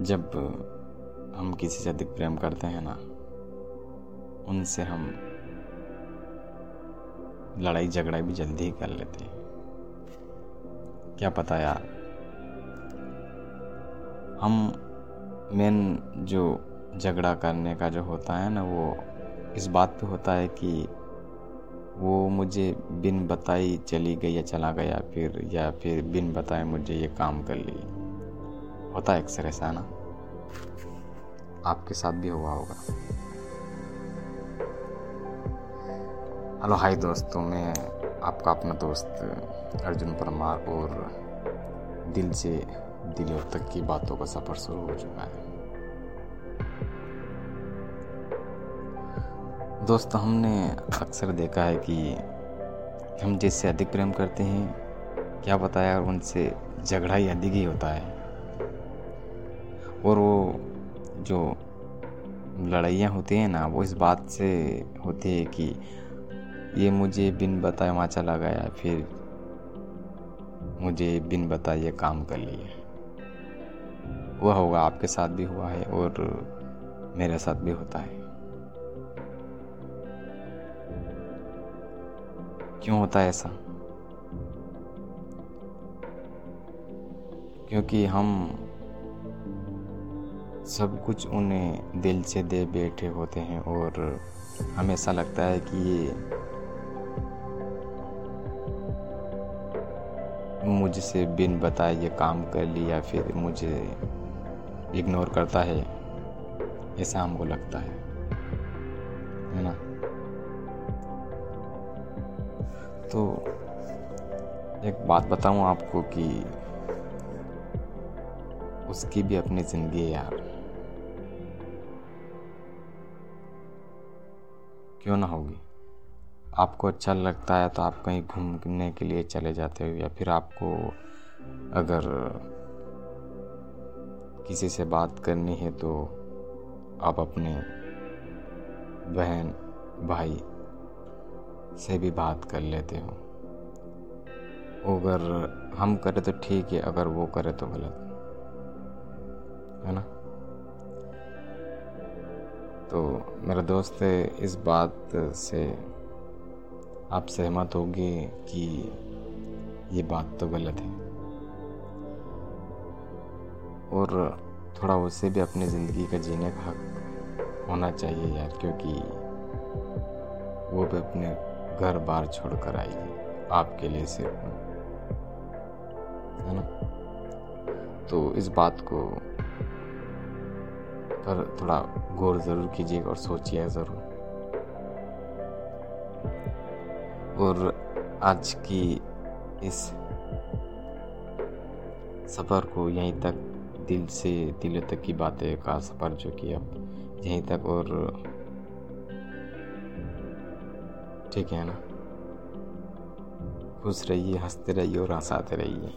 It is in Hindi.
जब हम किसी से अधिक प्रेम करते हैं ना, उनसे हम लड़ाई झगड़ा भी जल्दी ही कर लेते हैं। क्या पता यार, हम मेन जो झगड़ा करने का जो होता है ना, वो इस बात पे होता है कि वो मुझे बिन बताई चली गई या चला गया फिर, या फिर बिन बताए मुझे ये काम कर ली होता है अक्सर ऐसा ना? आपके साथ भी हुआ होगा। हेलो, हाय दोस्तों, मैं आपका अपना दोस्त अर्जुन परमार और दिल से, दिलों तक की बातों का सफ़र शुरू हो चुका है। दोस्त, हमने अक्सर देखा है कि हम जिससे अधिक प्रेम करते हैं, क्या बताया उनसे झगड़ा ही अधिक ही होता है। और वो जो लड़ाइयाँ होती हैं ना, वो इस बात से होती है कि ये मुझे बिन बताए वहाँ चला गया फिर मुझे बिन बताए ये काम कर लिया। वह होगा आपके साथ भी हुआ है और मेरे साथ भी होता है। क्यों होता है ऐसा? क्योंकि हम सब कुछ उन्हें दिल से दे बैठे होते हैं और हमेशा लगता है कि ये मुझसे बिन बताए ये काम कर लिया फिर मुझे इग्नोर करता है, ऐसा हमको लगता है। है ना? तो एक बात बताऊँ आपको कि उसकी भी अपनी ज़िंदगी है यार। क्यों ना होगी? आपको अच्छा लगता है तो आप कहीं घूमने के लिए चले जाते हो या फिर आपको अगर किसी से बात करनी है तो आप अपने बहन, भाई से भी बात कर लेते हो। अगर हम करें तो ठीक है, अगर वो करे तो गलत, है ना? तो मेरा दोस्त इस बात से आप सहमत होंगे कि ये बात तो गलत है। और थोड़ा उसे भी अपनी ज़िंदगी का जीने का हक होना चाहिए यार, क्योंकि वो भी अपने घर बार छोड़ कर आएगी आपके लिए सिर्फ़। है ना? तो इस बात को पर थोड़ा गौर ज़रूर कीजिएगा और सोचिए ज़रूर। और आज की इस सफ़र को यहीं तक दिल से, दिल तक की बातें का सफ़र जो कि अब यहीं तक और ठीक है ना? खुश रहिए, हँसते रहिए और हंसाते रहिए।